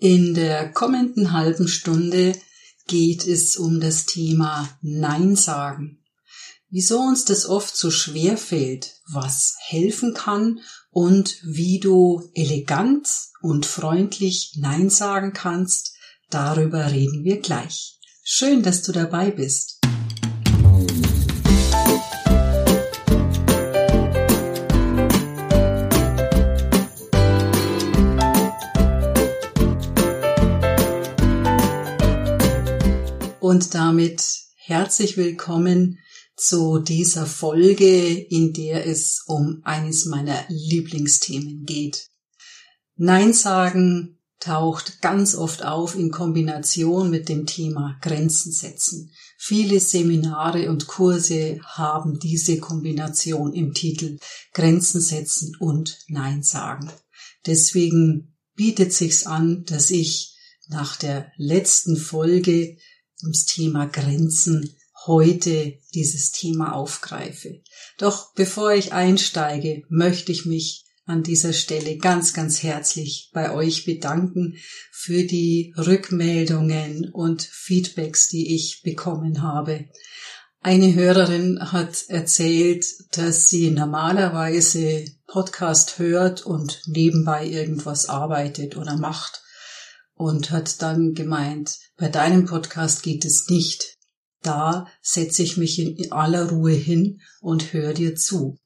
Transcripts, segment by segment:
In der kommenden halben Stunde geht es um das Thema Nein sagen. Wieso uns das oft so schwer fällt, was helfen kann und wie du elegant und freundlich Nein sagen kannst, darüber reden wir gleich. Schön, dass du dabei bist. Und damit herzlich willkommen zu dieser Folge, in der es um eines meiner Lieblingsthemen geht. Nein sagen taucht ganz oft auf in Kombination mit dem Thema Grenzen setzen. Viele Seminare und Kurse haben diese Kombination im Titel Grenzen setzen und Nein sagen. Deswegen bietet sich's an, dass ich nach der letzten Folge ums Thema Grenzen heute dieses Thema aufgreife. Doch bevor ich einsteige, möchte ich mich an dieser Stelle ganz, ganz herzlich bei euch bedanken für die Rückmeldungen und Feedbacks, die ich bekommen habe. Eine Hörerin hat erzählt, dass sie normalerweise Podcast hört und nebenbei irgendwas arbeitet oder macht und hat dann gemeint, bei deinem Podcast geht es nicht. Da setze ich mich in aller Ruhe hin und höre dir zu.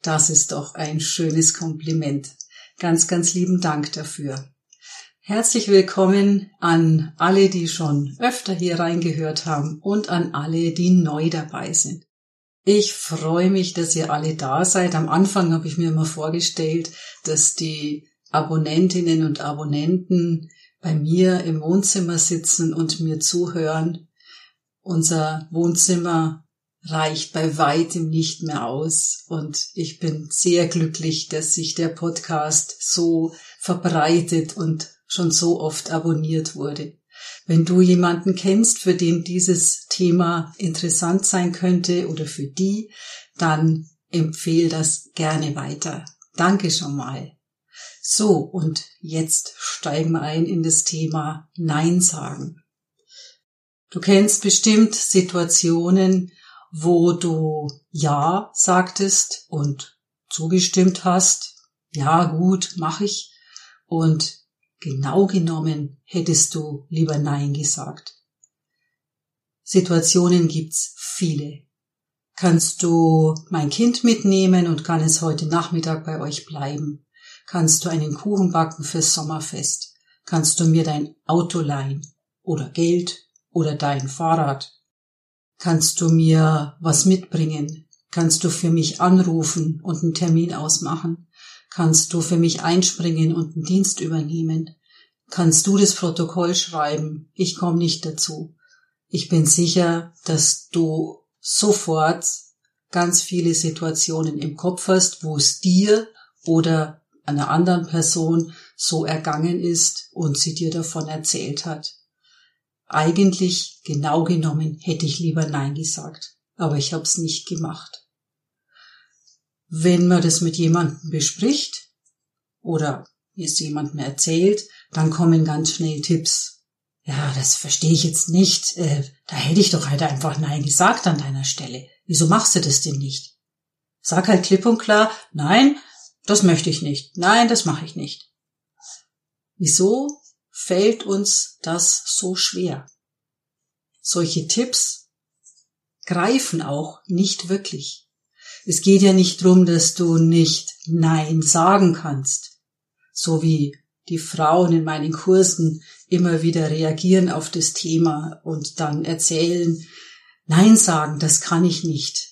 Das ist doch ein schönes Kompliment. Ganz, ganz lieben Dank dafür. Herzlich willkommen an alle, die schon öfter hier reingehört haben und an alle, die neu dabei sind. Ich freue mich, dass ihr alle da seid. Am Anfang habe ich mir immer vorgestellt, dass die Abonnentinnen und Abonnenten bei mir im Wohnzimmer sitzen und mir zuhören. Unser Wohnzimmer reicht bei weitem nicht mehr aus und ich bin sehr glücklich, dass sich der Podcast so verbreitet und schon so oft abonniert wurde. Wenn du jemanden kennst, für den dieses Thema interessant sein könnte oder für die, dann empfehle das gerne weiter. Danke schon mal. So, und jetzt steigen wir ein in das Thema Nein sagen. Du kennst bestimmt Situationen, wo du Ja sagtest und zugestimmt hast. Ja, gut, mach ich. Und genau genommen hättest du lieber Nein gesagt. Situationen gibt's viele. Kannst du mein Kind mitnehmen und kann es heute Nachmittag bei euch bleiben? Kannst du einen Kuchen backen fürs Sommerfest? Kannst du mir dein Auto leihen? Oder Geld? Oder dein Fahrrad? Kannst du mir was mitbringen? Kannst du für mich anrufen und einen Termin ausmachen? Kannst du für mich einspringen und einen Dienst übernehmen? Kannst du das Protokoll schreiben? Ich komme nicht dazu. Ich bin sicher, dass du sofort ganz viele Situationen im Kopf hast, wo es dir oder einer anderen Person so ergangen ist und sie dir davon erzählt hat. Eigentlich, genau genommen, hätte ich lieber Nein gesagt, aber ich habe es nicht gemacht. Wenn man das mit jemandem bespricht oder es jemandem erzählt, dann kommen ganz schnell Tipps. Ja, das verstehe ich jetzt nicht. Äh, da hätte ich doch halt einfach Nein gesagt an deiner Stelle. Wieso machst du das denn nicht? Sag halt klipp und klar, nein, das möchte ich nicht. Nein, das mache ich nicht. Wieso fällt uns das so schwer? Solche Tipps greifen auch nicht wirklich. Es geht ja nicht drum, dass du nicht Nein sagen kannst, so wie die Frauen in meinen Kursen immer wieder reagieren auf das Thema und dann erzählen, Nein sagen, das kann ich nicht.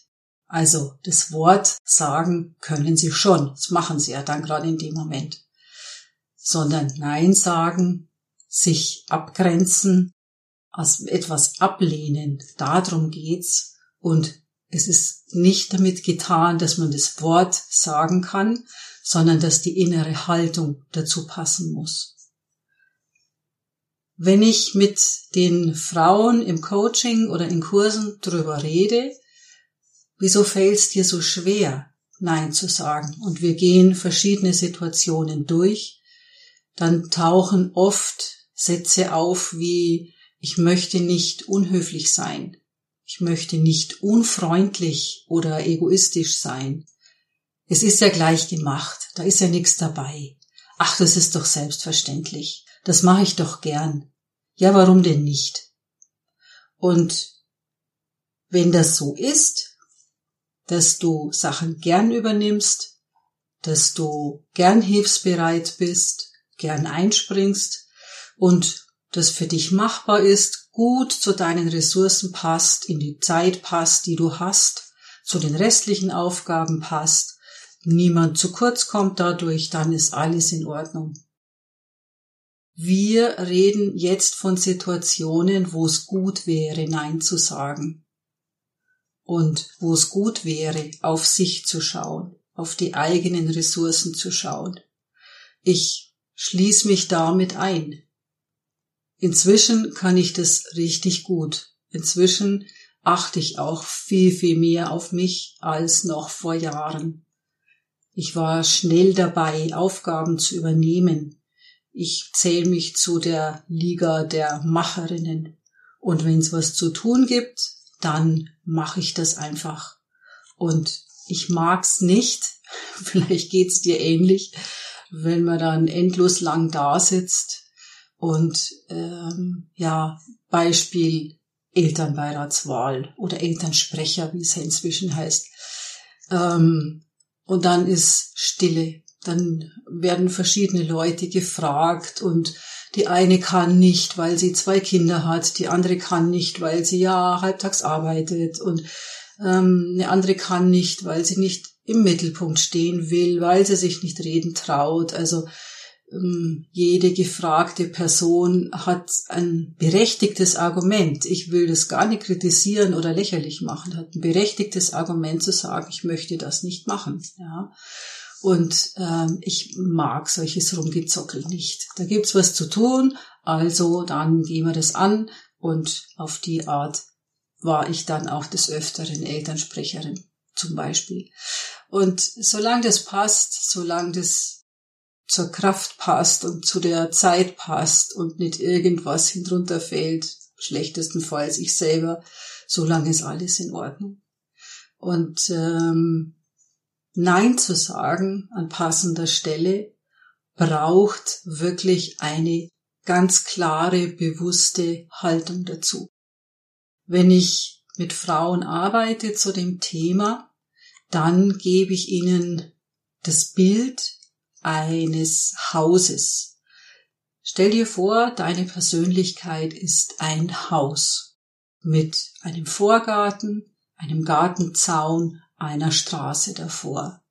Also das Wort sagen können sie schon. Das machen sie ja dann gerade in dem Moment. Sondern Nein sagen, sich abgrenzen, etwas ablehnen. Darum geht's. Und es ist nicht damit getan, dass man das Wort sagen kann, sondern dass die innere Haltung dazu passen muss. Wenn ich mit den Frauen im Coaching oder in Kursen drüber rede, Wieso fällt es dir so schwer, Nein zu sagen? Und wir gehen verschiedene Situationen durch. Dann tauchen oft Sätze auf wie ich möchte nicht unhöflich sein, ich möchte nicht unfreundlich oder egoistisch sein. Es ist ja gleich gemacht, da ist ja nichts dabei. Ach, das ist doch selbstverständlich. Das mache ich doch gern. Ja, warum denn nicht? Und wenn das so ist, dass du Sachen gern übernimmst, dass du gern hilfsbereit bist, gern einspringst und das für dich machbar ist, gut zu deinen Ressourcen passt, in die Zeit passt, die du hast, zu den restlichen Aufgaben passt, niemand zu kurz kommt dadurch, dann ist alles in Ordnung. Wir reden jetzt von Situationen, wo es gut wäre, Nein zu sagen. Und wo es gut wäre, auf sich zu schauen, auf die eigenen Ressourcen zu schauen. Ich schließe mich damit ein. Inzwischen kann ich das richtig gut. Inzwischen achte ich auch viel, viel mehr auf mich als noch vor Jahren. Ich war schnell dabei, Aufgaben zu übernehmen. Ich zähle mich zu der Liga der Macherinnen. Und wenn es was zu tun gibt, dann mache ich das einfach. Und ich mag's nicht, vielleicht geht's dir ähnlich, wenn man dann endlos lang da sitzt und ähm, ja, Beispiel Elternbeiratswahl oder Elternsprecher, wie es inzwischen heißt. Ähm, und dann ist Stille. Dann werden verschiedene Leute gefragt und die eine kann nicht, weil sie zwei Kinder hat, die andere kann nicht, weil sie ja halbtags arbeitet und ähm, eine andere kann nicht, weil sie nicht im Mittelpunkt stehen will, weil sie sich nicht reden traut. Also ähm, jede gefragte Person hat ein berechtigtes Argument. Ich will das gar nicht kritisieren oder lächerlich machen. Hat ein berechtigtes Argument zu sagen, ich möchte das nicht machen. Ja. Und ähm, ich mag solches Rumgezockel nicht. Da gibt's was zu tun, also dann gehen wir das an und auf die Art war ich dann auch des Öfteren Elternsprecherin zum Beispiel. Und solange das passt, solange das zur Kraft passt und zu der Zeit passt und nicht irgendwas hinunter fällt, schlechtestenfalls ich selber, solange ist alles in Ordnung. Und ähm, Nein zu sagen an passender Stelle braucht wirklich eine ganz klare, bewusste Haltung dazu. Wenn ich mit Frauen arbeite zu dem Thema, dann gebe ich ihnen das Bild eines Hauses. Stell dir vor, deine Persönlichkeit ist ein Haus mit einem Vorgarten, einem Gartenzaun, einer Straße davor.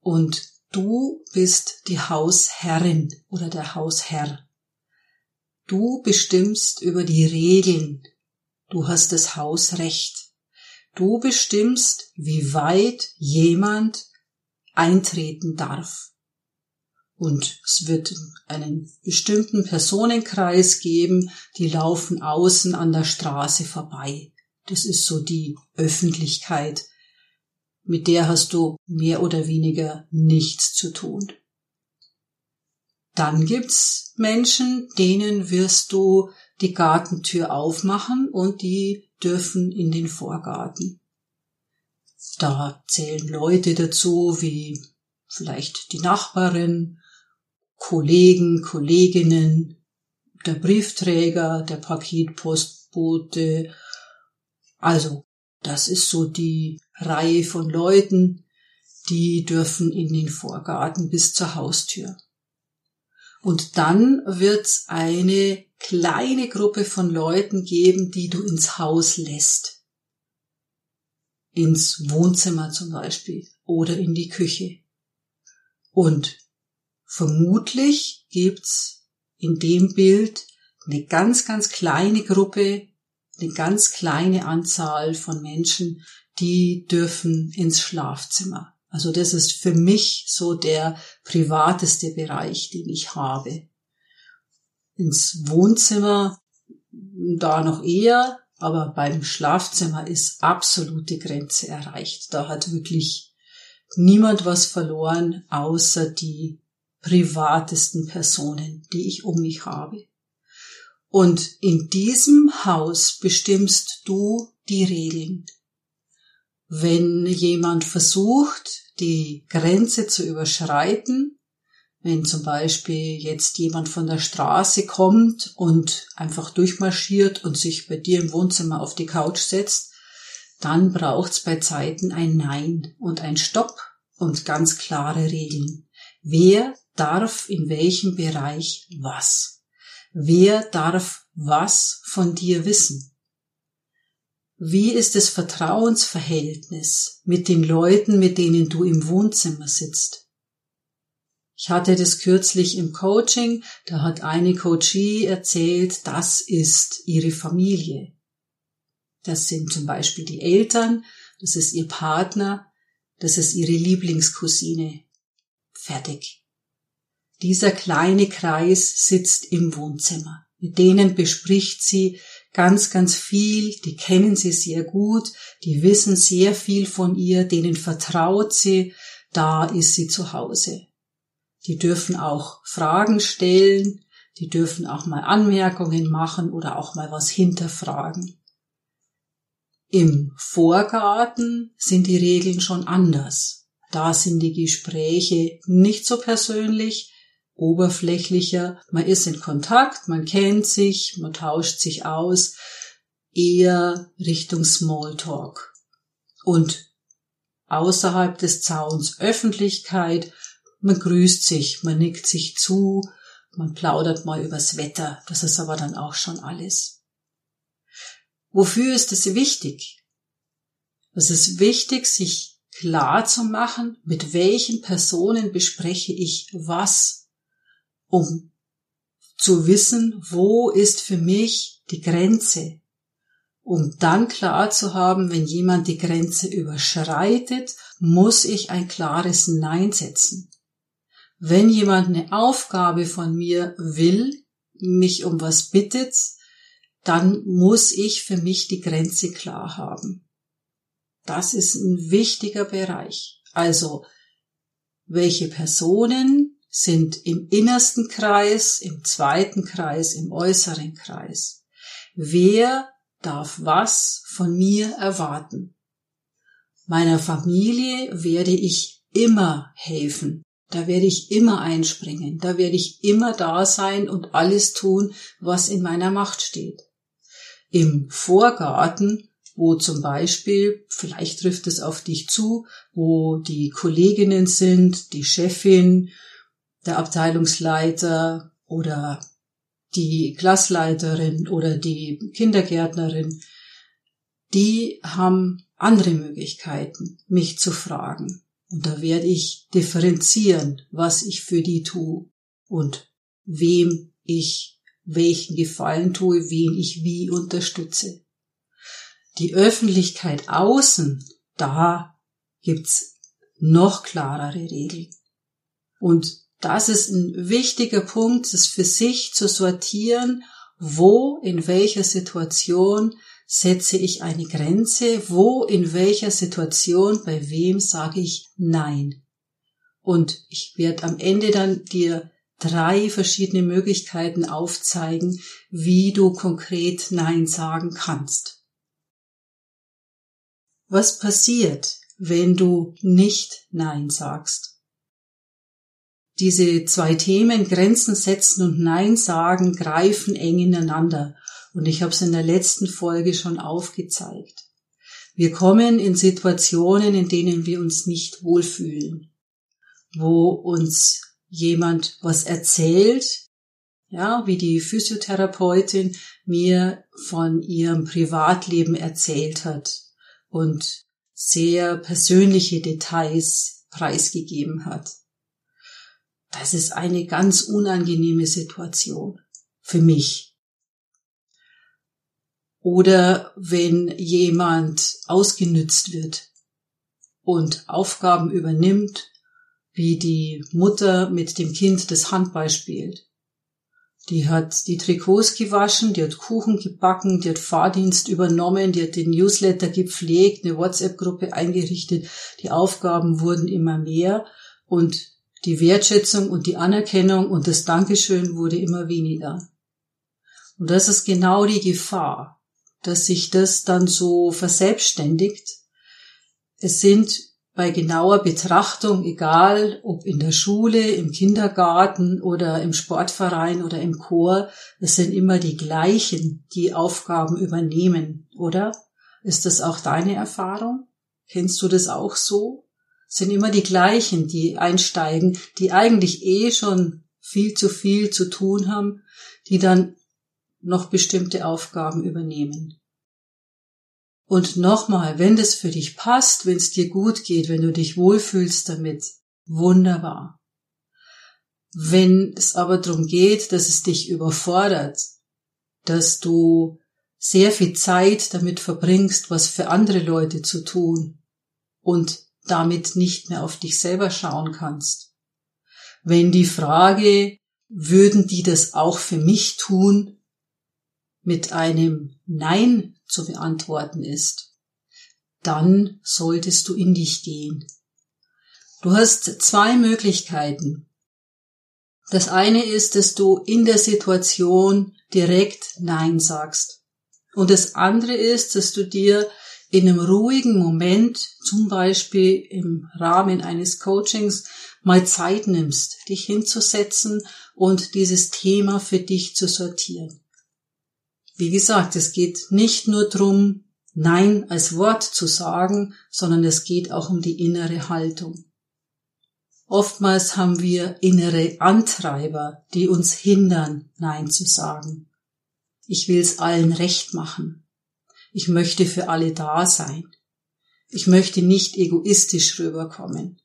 Und du bist die Hausherrin oder der Hausherr. Du bestimmst über die Regeln. Du hast das Hausrecht. Du bestimmst, wie weit jemand eintreten darf. Und es wird einen bestimmten Personenkreis geben, die laufen außen an der Straße vorbei. Das ist so die Öffentlichkeit. Mit der hast du mehr oder weniger nichts zu tun. Dann gibt's Menschen, denen wirst du die Gartentür aufmachen und die dürfen in den Vorgarten. Da zählen Leute dazu wie vielleicht die Nachbarin Kollegen, Kolleginnen, der Briefträger, der Paketpostbote. Also, das ist so die Reihe von Leuten, die dürfen in den Vorgarten bis zur Haustür. Und dann wird's eine kleine Gruppe von Leuten geben, die du ins Haus lässt. Ins Wohnzimmer zum Beispiel oder in die Küche. Und Vermutlich gibt's in dem Bild eine ganz, ganz kleine Gruppe, eine ganz kleine Anzahl von Menschen, die dürfen ins Schlafzimmer. Also das ist für mich so der privateste Bereich, den ich habe. Ins Wohnzimmer da noch eher, aber beim Schlafzimmer ist absolute Grenze erreicht. Da hat wirklich niemand was verloren, außer die privatesten Personen, die ich um mich habe. Und in diesem Haus bestimmst du die Regeln. Wenn jemand versucht, die Grenze zu überschreiten, wenn zum Beispiel jetzt jemand von der Straße kommt und einfach durchmarschiert und sich bei dir im Wohnzimmer auf die Couch setzt, dann braucht's bei Zeiten ein Nein und ein Stopp und ganz klare Regeln. Wer darf in welchem Bereich was? Wer darf was von dir wissen? Wie ist das Vertrauensverhältnis mit den Leuten, mit denen du im Wohnzimmer sitzt? Ich hatte das kürzlich im Coaching, da hat eine Coachie erzählt, das ist ihre Familie. Das sind zum Beispiel die Eltern, das ist ihr Partner, das ist ihre Lieblingscousine. Fertig. Dieser kleine Kreis sitzt im Wohnzimmer. Mit denen bespricht sie ganz, ganz viel, die kennen sie sehr gut, die wissen sehr viel von ihr, denen vertraut sie, da ist sie zu Hause. Die dürfen auch Fragen stellen, die dürfen auch mal Anmerkungen machen oder auch mal was hinterfragen. Im Vorgarten sind die Regeln schon anders. Da sind die Gespräche nicht so persönlich, oberflächlicher. Man ist in Kontakt, man kennt sich, man tauscht sich aus, eher Richtung Smalltalk. Und außerhalb des Zauns Öffentlichkeit, man grüßt sich, man nickt sich zu, man plaudert mal übers Wetter, das ist aber dann auch schon alles. Wofür ist es wichtig? Es ist wichtig, sich klar zu machen, mit welchen Personen bespreche ich was um zu wissen, wo ist für mich die Grenze, um dann klar zu haben, wenn jemand die Grenze überschreitet, muss ich ein klares Nein setzen. Wenn jemand eine Aufgabe von mir will, mich um was bittet, dann muss ich für mich die Grenze klar haben. Das ist ein wichtiger Bereich. Also, welche Personen sind im innersten Kreis, im zweiten Kreis, im äußeren Kreis. Wer darf was von mir erwarten? Meiner Familie werde ich immer helfen. Da werde ich immer einspringen. Da werde ich immer da sein und alles tun, was in meiner Macht steht. Im Vorgarten, wo zum Beispiel, vielleicht trifft es auf dich zu, wo die Kolleginnen sind, die Chefin, der Abteilungsleiter oder die Klassleiterin oder die Kindergärtnerin, die haben andere Möglichkeiten, mich zu fragen. Und da werde ich differenzieren, was ich für die tue und wem ich welchen Gefallen tue, wen ich wie unterstütze. Die Öffentlichkeit außen, da gibt's noch klarere Regeln. Und das ist ein wichtiger Punkt, das für sich zu sortieren, wo, in welcher Situation setze ich eine Grenze, wo, in welcher Situation, bei wem sage ich Nein. Und ich werde am Ende dann dir drei verschiedene Möglichkeiten aufzeigen, wie du konkret Nein sagen kannst. Was passiert, wenn du nicht Nein sagst? Diese zwei Themen Grenzen setzen und Nein sagen greifen eng ineinander. Und ich habe es in der letzten Folge schon aufgezeigt. Wir kommen in Situationen, in denen wir uns nicht wohlfühlen, wo uns jemand was erzählt, ja, wie die Physiotherapeutin mir von ihrem Privatleben erzählt hat und sehr persönliche Details preisgegeben hat. Das ist eine ganz unangenehme Situation für mich. Oder wenn jemand ausgenützt wird und Aufgaben übernimmt, wie die Mutter mit dem Kind das Handball spielt. Die hat die Trikots gewaschen, die hat Kuchen gebacken, die hat Fahrdienst übernommen, die hat den Newsletter gepflegt, eine WhatsApp-Gruppe eingerichtet. Die Aufgaben wurden immer mehr und die Wertschätzung und die Anerkennung und das Dankeschön wurde immer weniger. Und das ist genau die Gefahr, dass sich das dann so verselbstständigt. Es sind bei genauer Betrachtung, egal ob in der Schule, im Kindergarten oder im Sportverein oder im Chor, es sind immer die gleichen, die Aufgaben übernehmen, oder? Ist das auch deine Erfahrung? Kennst du das auch so? Sind immer die gleichen, die einsteigen, die eigentlich eh schon viel zu viel zu tun haben, die dann noch bestimmte Aufgaben übernehmen. Und nochmal, wenn das für dich passt, wenn es dir gut geht, wenn du dich wohlfühlst damit, wunderbar. Wenn es aber darum geht, dass es dich überfordert, dass du sehr viel Zeit damit verbringst, was für andere Leute zu tun und damit nicht mehr auf dich selber schauen kannst. Wenn die Frage, würden die das auch für mich tun, mit einem Nein zu beantworten ist, dann solltest du in dich gehen. Du hast zwei Möglichkeiten. Das eine ist, dass du in der Situation direkt Nein sagst. Und das andere ist, dass du dir in einem ruhigen Moment, zum Beispiel im Rahmen eines Coachings, mal Zeit nimmst, dich hinzusetzen und dieses Thema für dich zu sortieren. Wie gesagt, es geht nicht nur drum, Nein als Wort zu sagen, sondern es geht auch um die innere Haltung. Oftmals haben wir innere Antreiber, die uns hindern, Nein zu sagen. Ich will es allen recht machen. Ich möchte für alle da sein. Ich möchte nicht egoistisch rüberkommen.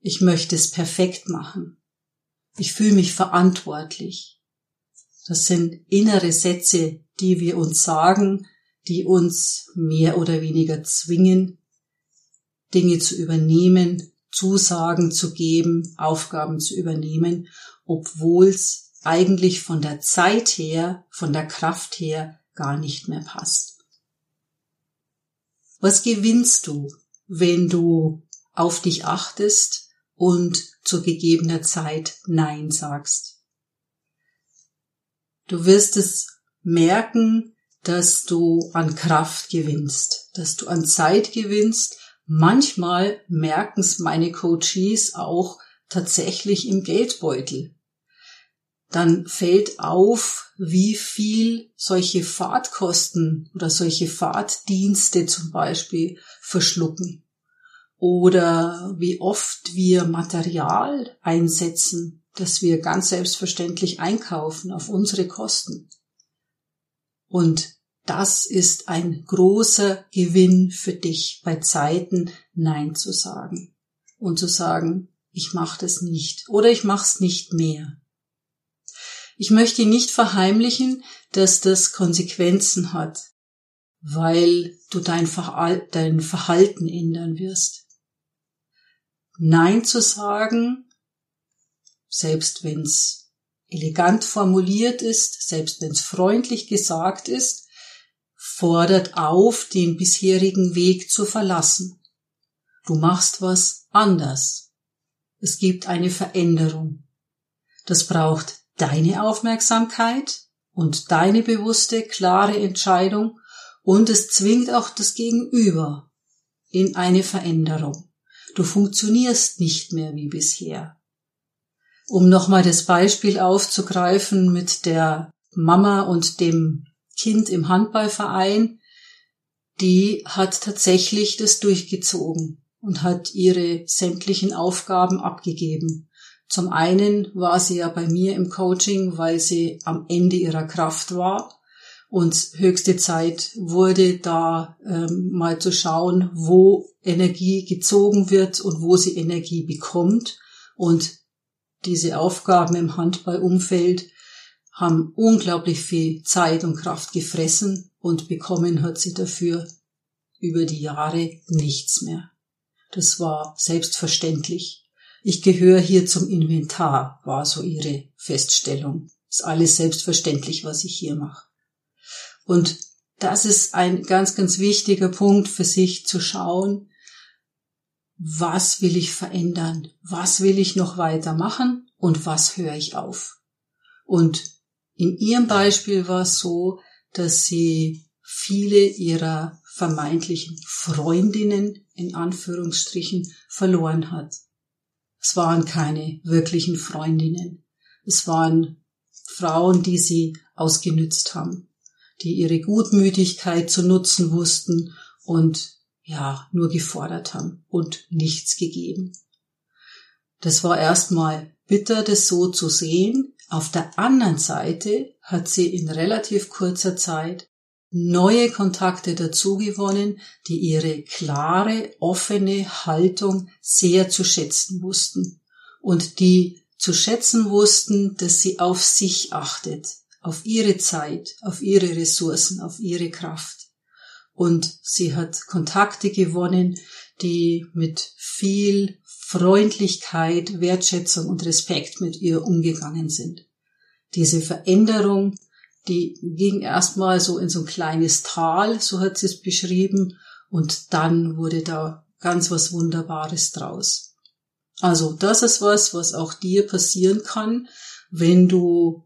Ich möchte es perfekt machen. Ich fühle mich verantwortlich. Das sind innere Sätze, die wir uns sagen, die uns mehr oder weniger zwingen, Dinge zu übernehmen, Zusagen zu geben, Aufgaben zu übernehmen, obwohl es eigentlich von der Zeit her, von der Kraft her gar nicht mehr passt. Was gewinnst du, wenn du auf dich achtest und zu gegebener Zeit Nein sagst? Du wirst es merken, dass du an Kraft gewinnst, dass du an Zeit gewinnst. Manchmal merken es meine Coaches auch tatsächlich im Geldbeutel. Dann fällt auf, wie viel solche Fahrtkosten oder solche Fahrtdienste zum Beispiel verschlucken. Oder wie oft wir Material einsetzen, dass wir ganz selbstverständlich einkaufen auf unsere Kosten. Und das ist ein großer Gewinn für dich bei Zeiten Nein zu sagen und zu sagen, ich mache das nicht oder ich mache es nicht mehr. Ich möchte nicht verheimlichen, dass das Konsequenzen hat, weil du dein, Verhalten ändern wirst. Nein zu sagen selbst wenn es elegant formuliert ist, selbst wenn es freundlich gesagt ist, fordert auf, den bisherigen Weg zu verlassen. Du machst was anders. Es gibt eine Veränderung. Das braucht deine Aufmerksamkeit und deine bewusste, klare Entscheidung und es zwingt auch das Gegenüber in eine Veränderung. Du funktionierst nicht mehr wie bisher. Um nochmal das Beispiel aufzugreifen mit der Mama und dem Kind im Handballverein, die hat tatsächlich das durchgezogen und hat ihre sämtlichen Aufgaben abgegeben. Zum einen war sie ja bei mir im Coaching, weil sie am Ende ihrer Kraft war und höchste Zeit wurde, da ähm, mal zu schauen, wo Energie gezogen wird und wo sie Energie bekommt. Und diese Aufgaben im Handballumfeld haben unglaublich viel Zeit und Kraft gefressen und bekommen hat sie dafür über die Jahre nichts mehr. Das war selbstverständlich. Ich gehöre hier zum Inventar, war so ihre Feststellung. Ist alles selbstverständlich, was ich hier mache. Und das ist ein ganz, ganz wichtiger Punkt für sich zu schauen, was will ich verändern, was will ich noch weitermachen und was höre ich auf. Und In ihrem Beispiel war es so, dass sie viele ihrer vermeintlichen Freundinnen in Anführungsstrichen verloren hat. Es waren keine wirklichen Freundinnen. Es waren Frauen, die sie ausgenützt haben, die ihre Gutmütigkeit zu nutzen wussten und ja, nur gefordert haben und nichts gegeben. Das war erstmal bitter, das so zu sehen. Auf der anderen Seite hat sie in relativ kurzer Zeit neue Kontakte dazugewonnen, die ihre klare, offene Haltung sehr zu schätzen wussten und die zu schätzen wussten, dass sie auf sich achtet, auf ihre Zeit, auf ihre Ressourcen, auf ihre Kraft. Und sie hat Kontakte gewonnen, die mit viel Freundlichkeit, Wertschätzung und Respekt mit ihr umgegangen sind. Diese Veränderung, die ging erstmal so in so ein kleines Tal, so hat sie es beschrieben, und dann wurde da ganz was Wunderbares draus. Also das ist was, was auch dir passieren kann, wenn du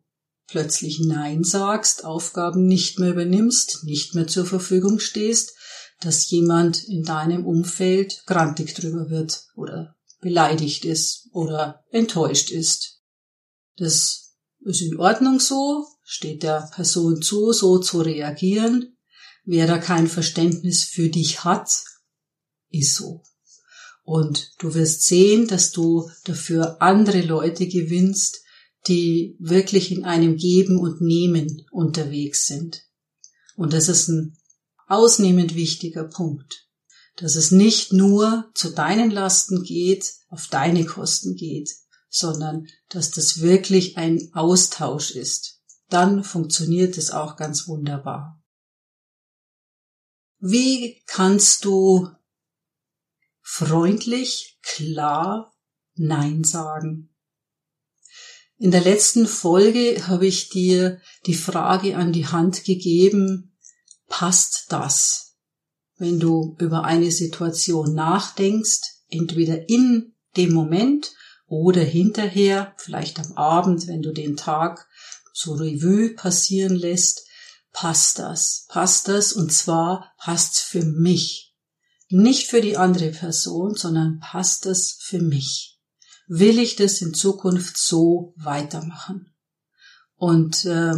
plötzlich Nein sagst, Aufgaben nicht mehr übernimmst, nicht mehr zur Verfügung stehst, dass jemand in deinem Umfeld grantig drüber wird oder beleidigt ist oder enttäuscht ist. Das ist in Ordnung so, steht der Person zu, so zu reagieren. Wer da kein Verständnis für dich hat, ist so. Und du wirst sehen, dass du dafür andere Leute gewinnst, die wirklich in einem Geben und Nehmen unterwegs sind. Und das ist ein ausnehmend wichtiger Punkt dass es nicht nur zu deinen Lasten geht, auf deine Kosten geht, sondern dass das wirklich ein Austausch ist. Dann funktioniert es auch ganz wunderbar. Wie kannst du freundlich, klar Nein sagen? In der letzten Folge habe ich dir die Frage an die Hand gegeben, passt das? wenn du über eine Situation nachdenkst, entweder in dem Moment oder hinterher, vielleicht am Abend, wenn du den Tag so Revue passieren lässt, passt das, passt das und zwar passt's für mich. Nicht für die andere Person, sondern passt das für mich. Will ich das in Zukunft so weitermachen? Und äh,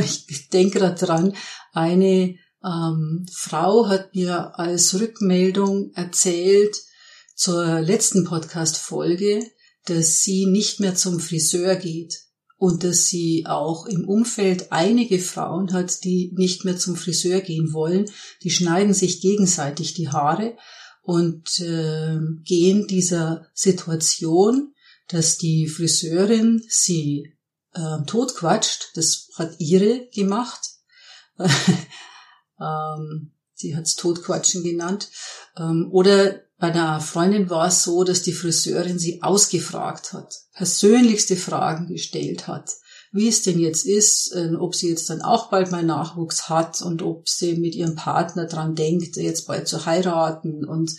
ich denke daran, eine ähm, Frau hat mir als Rückmeldung erzählt zur letzten Podcast-Folge, dass sie nicht mehr zum Friseur geht und dass sie auch im Umfeld einige Frauen hat, die nicht mehr zum Friseur gehen wollen. Die schneiden sich gegenseitig die Haare und äh, gehen dieser Situation, dass die Friseurin sie äh, totquatscht, das hat ihre gemacht, ähm, sie hat es Totquatschen genannt. Ähm, oder bei einer Freundin war es so, dass die Friseurin sie ausgefragt hat, persönlichste Fragen gestellt hat, wie es denn jetzt ist, äh, ob sie jetzt dann auch bald mal Nachwuchs hat und ob sie mit ihrem Partner dran denkt, jetzt bald zu heiraten und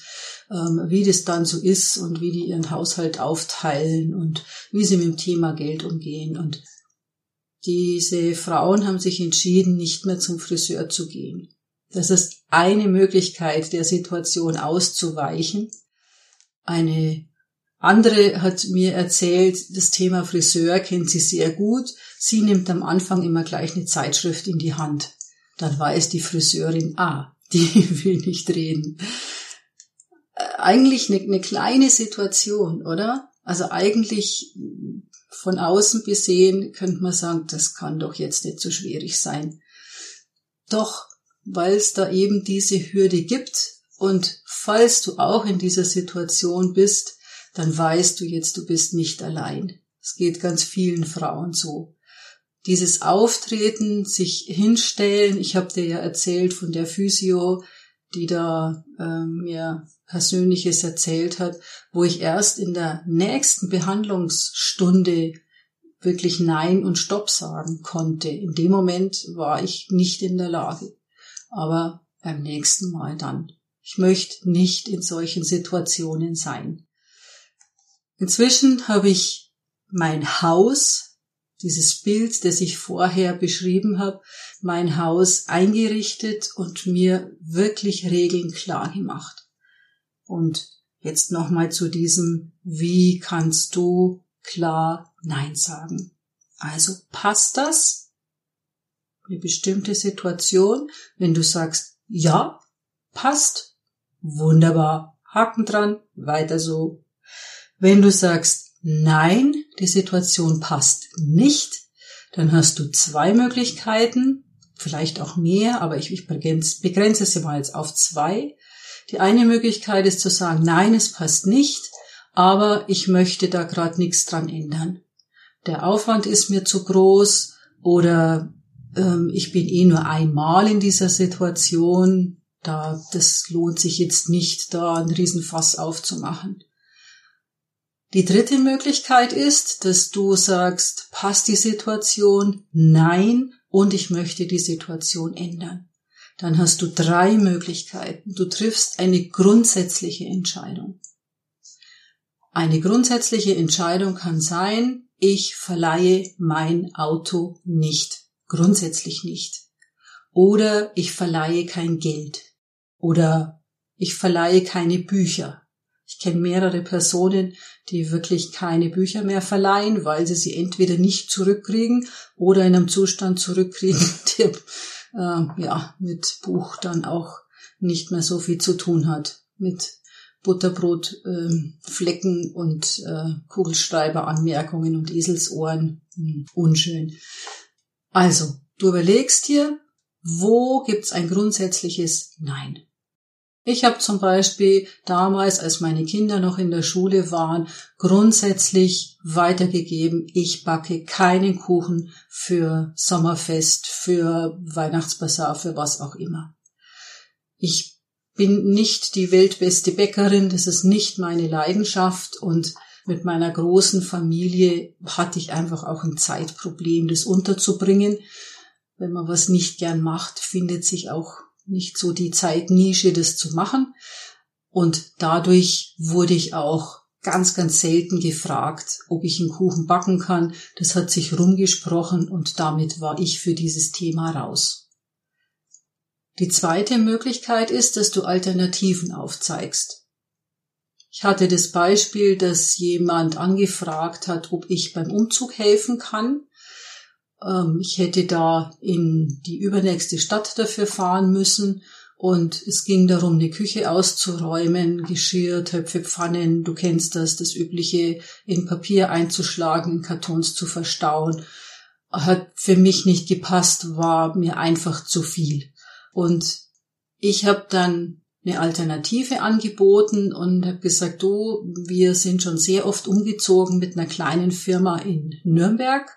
ähm, wie das dann so ist und wie die ihren Haushalt aufteilen und wie sie mit dem Thema Geld umgehen. Und diese Frauen haben sich entschieden, nicht mehr zum Friseur zu gehen. Das ist eine Möglichkeit, der Situation auszuweichen. Eine andere hat mir erzählt, das Thema Friseur kennt sie sehr gut. Sie nimmt am Anfang immer gleich eine Zeitschrift in die Hand. Dann weiß die Friseurin, ah, die will nicht reden. Äh, eigentlich eine, eine kleine Situation, oder? Also eigentlich von außen besehen könnte man sagen, das kann doch jetzt nicht so schwierig sein. Doch, weil es da eben diese Hürde gibt und falls du auch in dieser Situation bist, dann weißt du jetzt, du bist nicht allein. Es geht ganz vielen Frauen so. Dieses Auftreten, sich hinstellen, ich habe dir ja erzählt von der Physio, die da äh, mir Persönliches erzählt hat, wo ich erst in der nächsten Behandlungsstunde wirklich Nein und Stopp sagen konnte. In dem Moment war ich nicht in der Lage. Aber beim nächsten Mal dann. Ich möchte nicht in solchen Situationen sein. Inzwischen habe ich mein Haus dieses Bild, das ich vorher beschrieben habe, mein Haus eingerichtet und mir wirklich Regeln klar gemacht. Und jetzt nochmal zu diesem, wie kannst du klar Nein sagen? Also passt das? Eine bestimmte Situation, wenn du sagst, ja, passt, wunderbar, Haken dran, weiter so. Wenn du sagst, nein, die Situation passt nicht, dann hast du zwei Möglichkeiten, vielleicht auch mehr, aber ich, ich begrenze, begrenze es mal jetzt auf zwei. Die eine Möglichkeit ist zu sagen, nein, es passt nicht, aber ich möchte da gerade nichts dran ändern. Der Aufwand ist mir zu groß oder ich bin eh nur einmal in dieser Situation, da das lohnt sich jetzt nicht, da einen Riesenfass aufzumachen. Die dritte Möglichkeit ist, dass du sagst, passt die Situation? Nein, und ich möchte die Situation ändern. Dann hast du drei Möglichkeiten. Du triffst eine grundsätzliche Entscheidung. Eine grundsätzliche Entscheidung kann sein, ich verleihe mein Auto nicht. Grundsätzlich nicht. Oder ich verleihe kein Geld. Oder ich verleihe keine Bücher. Ich kenne mehrere Personen, die wirklich keine Bücher mehr verleihen, weil sie sie entweder nicht zurückkriegen oder in einem Zustand zurückkriegen, der äh, ja mit Buch dann auch nicht mehr so viel zu tun hat. Mit Butterbrot, äh, Flecken und äh, Kugelschreiberanmerkungen und Eselsohren. Hm, unschön. Also, du überlegst dir, wo gibt's ein grundsätzliches Nein? Ich habe zum Beispiel damals, als meine Kinder noch in der Schule waren, grundsätzlich weitergegeben, ich backe keinen Kuchen für Sommerfest, für Weihnachtsbasar, für was auch immer. Ich bin nicht die weltbeste Bäckerin, das ist nicht meine Leidenschaft und mit meiner großen Familie hatte ich einfach auch ein Zeitproblem, das unterzubringen. Wenn man was nicht gern macht, findet sich auch nicht so die Zeitnische, das zu machen. Und dadurch wurde ich auch ganz, ganz selten gefragt, ob ich einen Kuchen backen kann. Das hat sich rumgesprochen und damit war ich für dieses Thema raus. Die zweite Möglichkeit ist, dass du Alternativen aufzeigst. Ich hatte das Beispiel, dass jemand angefragt hat, ob ich beim Umzug helfen kann. Ähm, ich hätte da in die übernächste Stadt dafür fahren müssen und es ging darum, eine Küche auszuräumen, Geschirr, Töpfe, Pfannen, du kennst das, das übliche in Papier einzuschlagen, in Kartons zu verstauen. Hat für mich nicht gepasst, war mir einfach zu viel. Und ich habe dann eine Alternative angeboten und habe gesagt, du, wir sind schon sehr oft umgezogen mit einer kleinen Firma in Nürnberg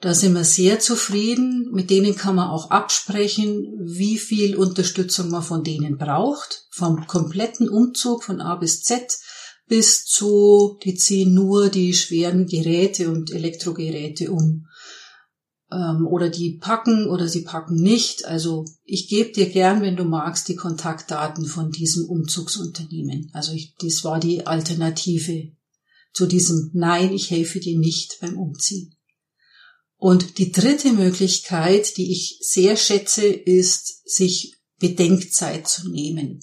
da sind wir sehr zufrieden. Mit denen kann man auch absprechen, wie viel Unterstützung man von denen braucht. Vom kompletten Umzug von A bis Z bis zu, die ziehen nur die schweren Geräte und Elektrogeräte um. Ähm, oder die packen oder sie packen nicht. Also ich gebe dir gern, wenn du magst, die Kontaktdaten von diesem Umzugsunternehmen. Also ich, das war die Alternative zu diesem Nein, ich helfe dir nicht beim Umziehen. Und die dritte Möglichkeit, die ich sehr schätze, ist, sich Bedenkzeit zu nehmen.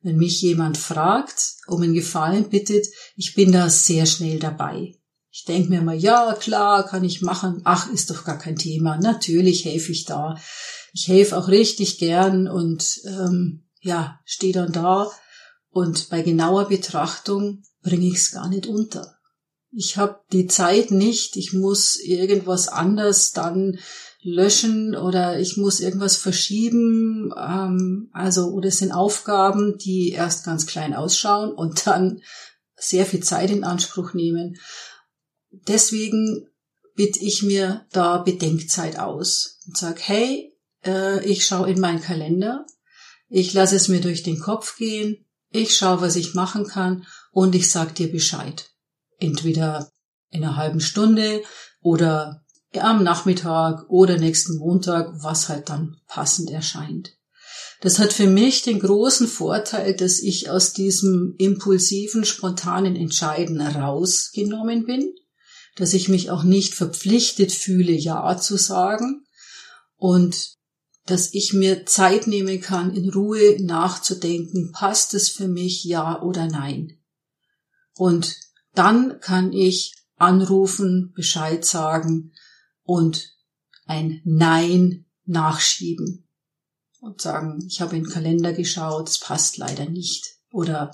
Wenn mich jemand fragt, um einen Gefallen bittet, ich bin da sehr schnell dabei. Ich denke mir immer, ja, klar, kann ich machen. Ach, ist doch gar kein Thema. Natürlich helfe ich da. Ich helfe auch richtig gern und ähm, ja, stehe dann da. Und bei genauer Betrachtung bringe ich es gar nicht unter ich habe die Zeit nicht, ich muss irgendwas anders dann löschen oder ich muss irgendwas verschieben. Ähm, also, oder es sind Aufgaben, die erst ganz klein ausschauen und dann sehr viel Zeit in Anspruch nehmen. Deswegen bitte ich mir da Bedenkzeit aus und sag, hey, äh, ich schaue in meinen Kalender, ich lasse es mir durch den Kopf gehen, ich schaue, was ich machen kann und ich sag dir Bescheid entweder in einer halben Stunde oder am Nachmittag oder nächsten Montag, was halt dann passend erscheint. Das hat für mich den großen Vorteil, dass ich aus diesem impulsiven, spontanen Entscheiden rausgenommen bin. Dass ich mich auch nicht verpflichtet fühle, Ja zu sagen und dass ich mir Zeit nehmen kann, in Ruhe nachzudenken, passt es für mich, ja oder nein. Und dann kann ich anrufen, Bescheid sagen und ein Nein nachschieben und sagen, ich habe in den Kalender geschaut, es passt leider nicht oder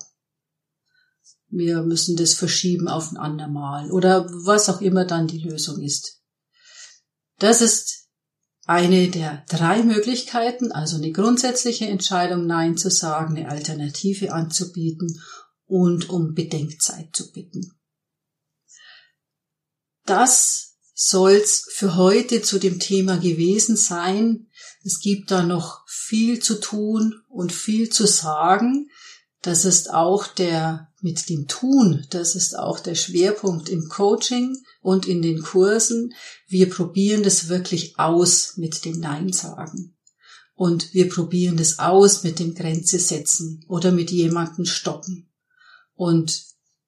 wir müssen das verschieben auf ein andermal oder was auch immer dann die Lösung ist. Das ist eine der drei Möglichkeiten, also eine grundsätzliche Entscheidung, Nein zu sagen, eine Alternative anzubieten und um Bedenkzeit zu bitten. Das soll's für heute zu dem Thema gewesen sein. Es gibt da noch viel zu tun und viel zu sagen. Das ist auch der mit dem Tun, das ist auch der Schwerpunkt im Coaching und in den Kursen. Wir probieren das wirklich aus mit dem Nein sagen. Und wir probieren das aus mit dem Grenze setzen oder mit jemanden stoppen. Und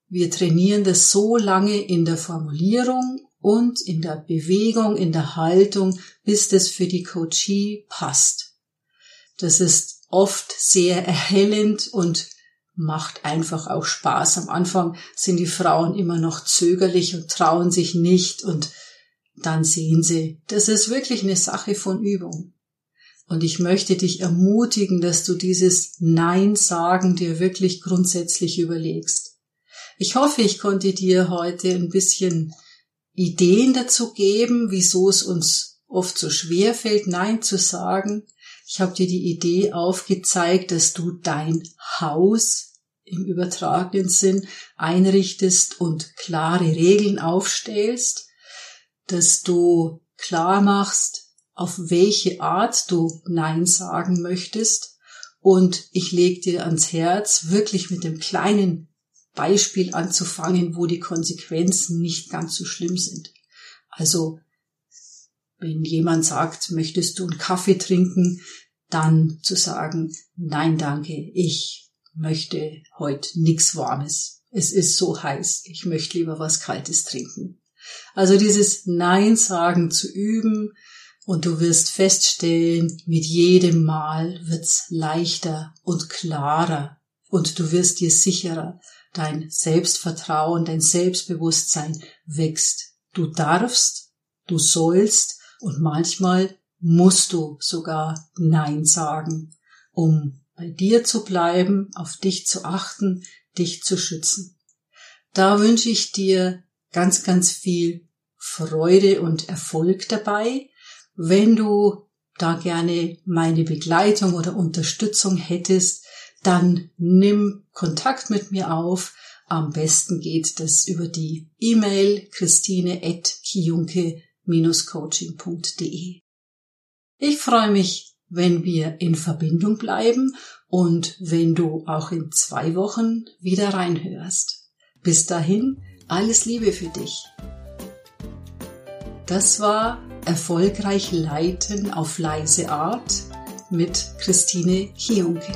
wir trainieren das so lange in der Formulierung und in der Bewegung, in der Haltung, bis das für die Coachie passt. Das ist oft sehr erhellend und macht einfach auch Spaß. Am Anfang sind die Frauen immer noch zögerlich und trauen sich nicht und dann sehen sie, das ist wirklich eine Sache von Übung. Und ich möchte dich ermutigen, dass du dieses Nein sagen dir wirklich grundsätzlich überlegst. Ich hoffe, ich konnte dir heute ein bisschen Ideen dazu geben, wieso es uns oft so schwer fällt, Nein zu sagen. Ich habe dir die Idee aufgezeigt, dass du dein Haus im übertragenen Sinn einrichtest und klare Regeln aufstellst, dass du klar machst, auf welche Art du Nein sagen möchtest. Und ich leg dir ans Herz, wirklich mit dem kleinen Beispiel anzufangen, wo die Konsequenzen nicht ganz so schlimm sind. Also, wenn jemand sagt, möchtest du einen Kaffee trinken, dann zu sagen, nein, danke, ich möchte heute nichts Warmes. Es ist so heiß, ich möchte lieber was Kaltes trinken. Also dieses Nein sagen zu üben und du wirst feststellen, mit jedem Mal wird's leichter und klarer und du wirst dir sicherer. Dein Selbstvertrauen, dein Selbstbewusstsein wächst. Du darfst, du sollst und manchmal musst du sogar Nein sagen, um bei dir zu bleiben, auf dich zu achten, dich zu schützen. Da wünsche ich dir ganz, ganz viel Freude und Erfolg dabei. Wenn du da gerne meine Begleitung oder Unterstützung hättest, dann nimm Kontakt mit mir auf. Am besten geht das über die E-Mail christine.kiunke-coaching.de. Ich freue mich, wenn wir in Verbindung bleiben und wenn du auch in zwei Wochen wieder reinhörst. Bis dahin, alles Liebe für dich. Das war Erfolgreich Leiten auf leise Art mit Christine Kionke.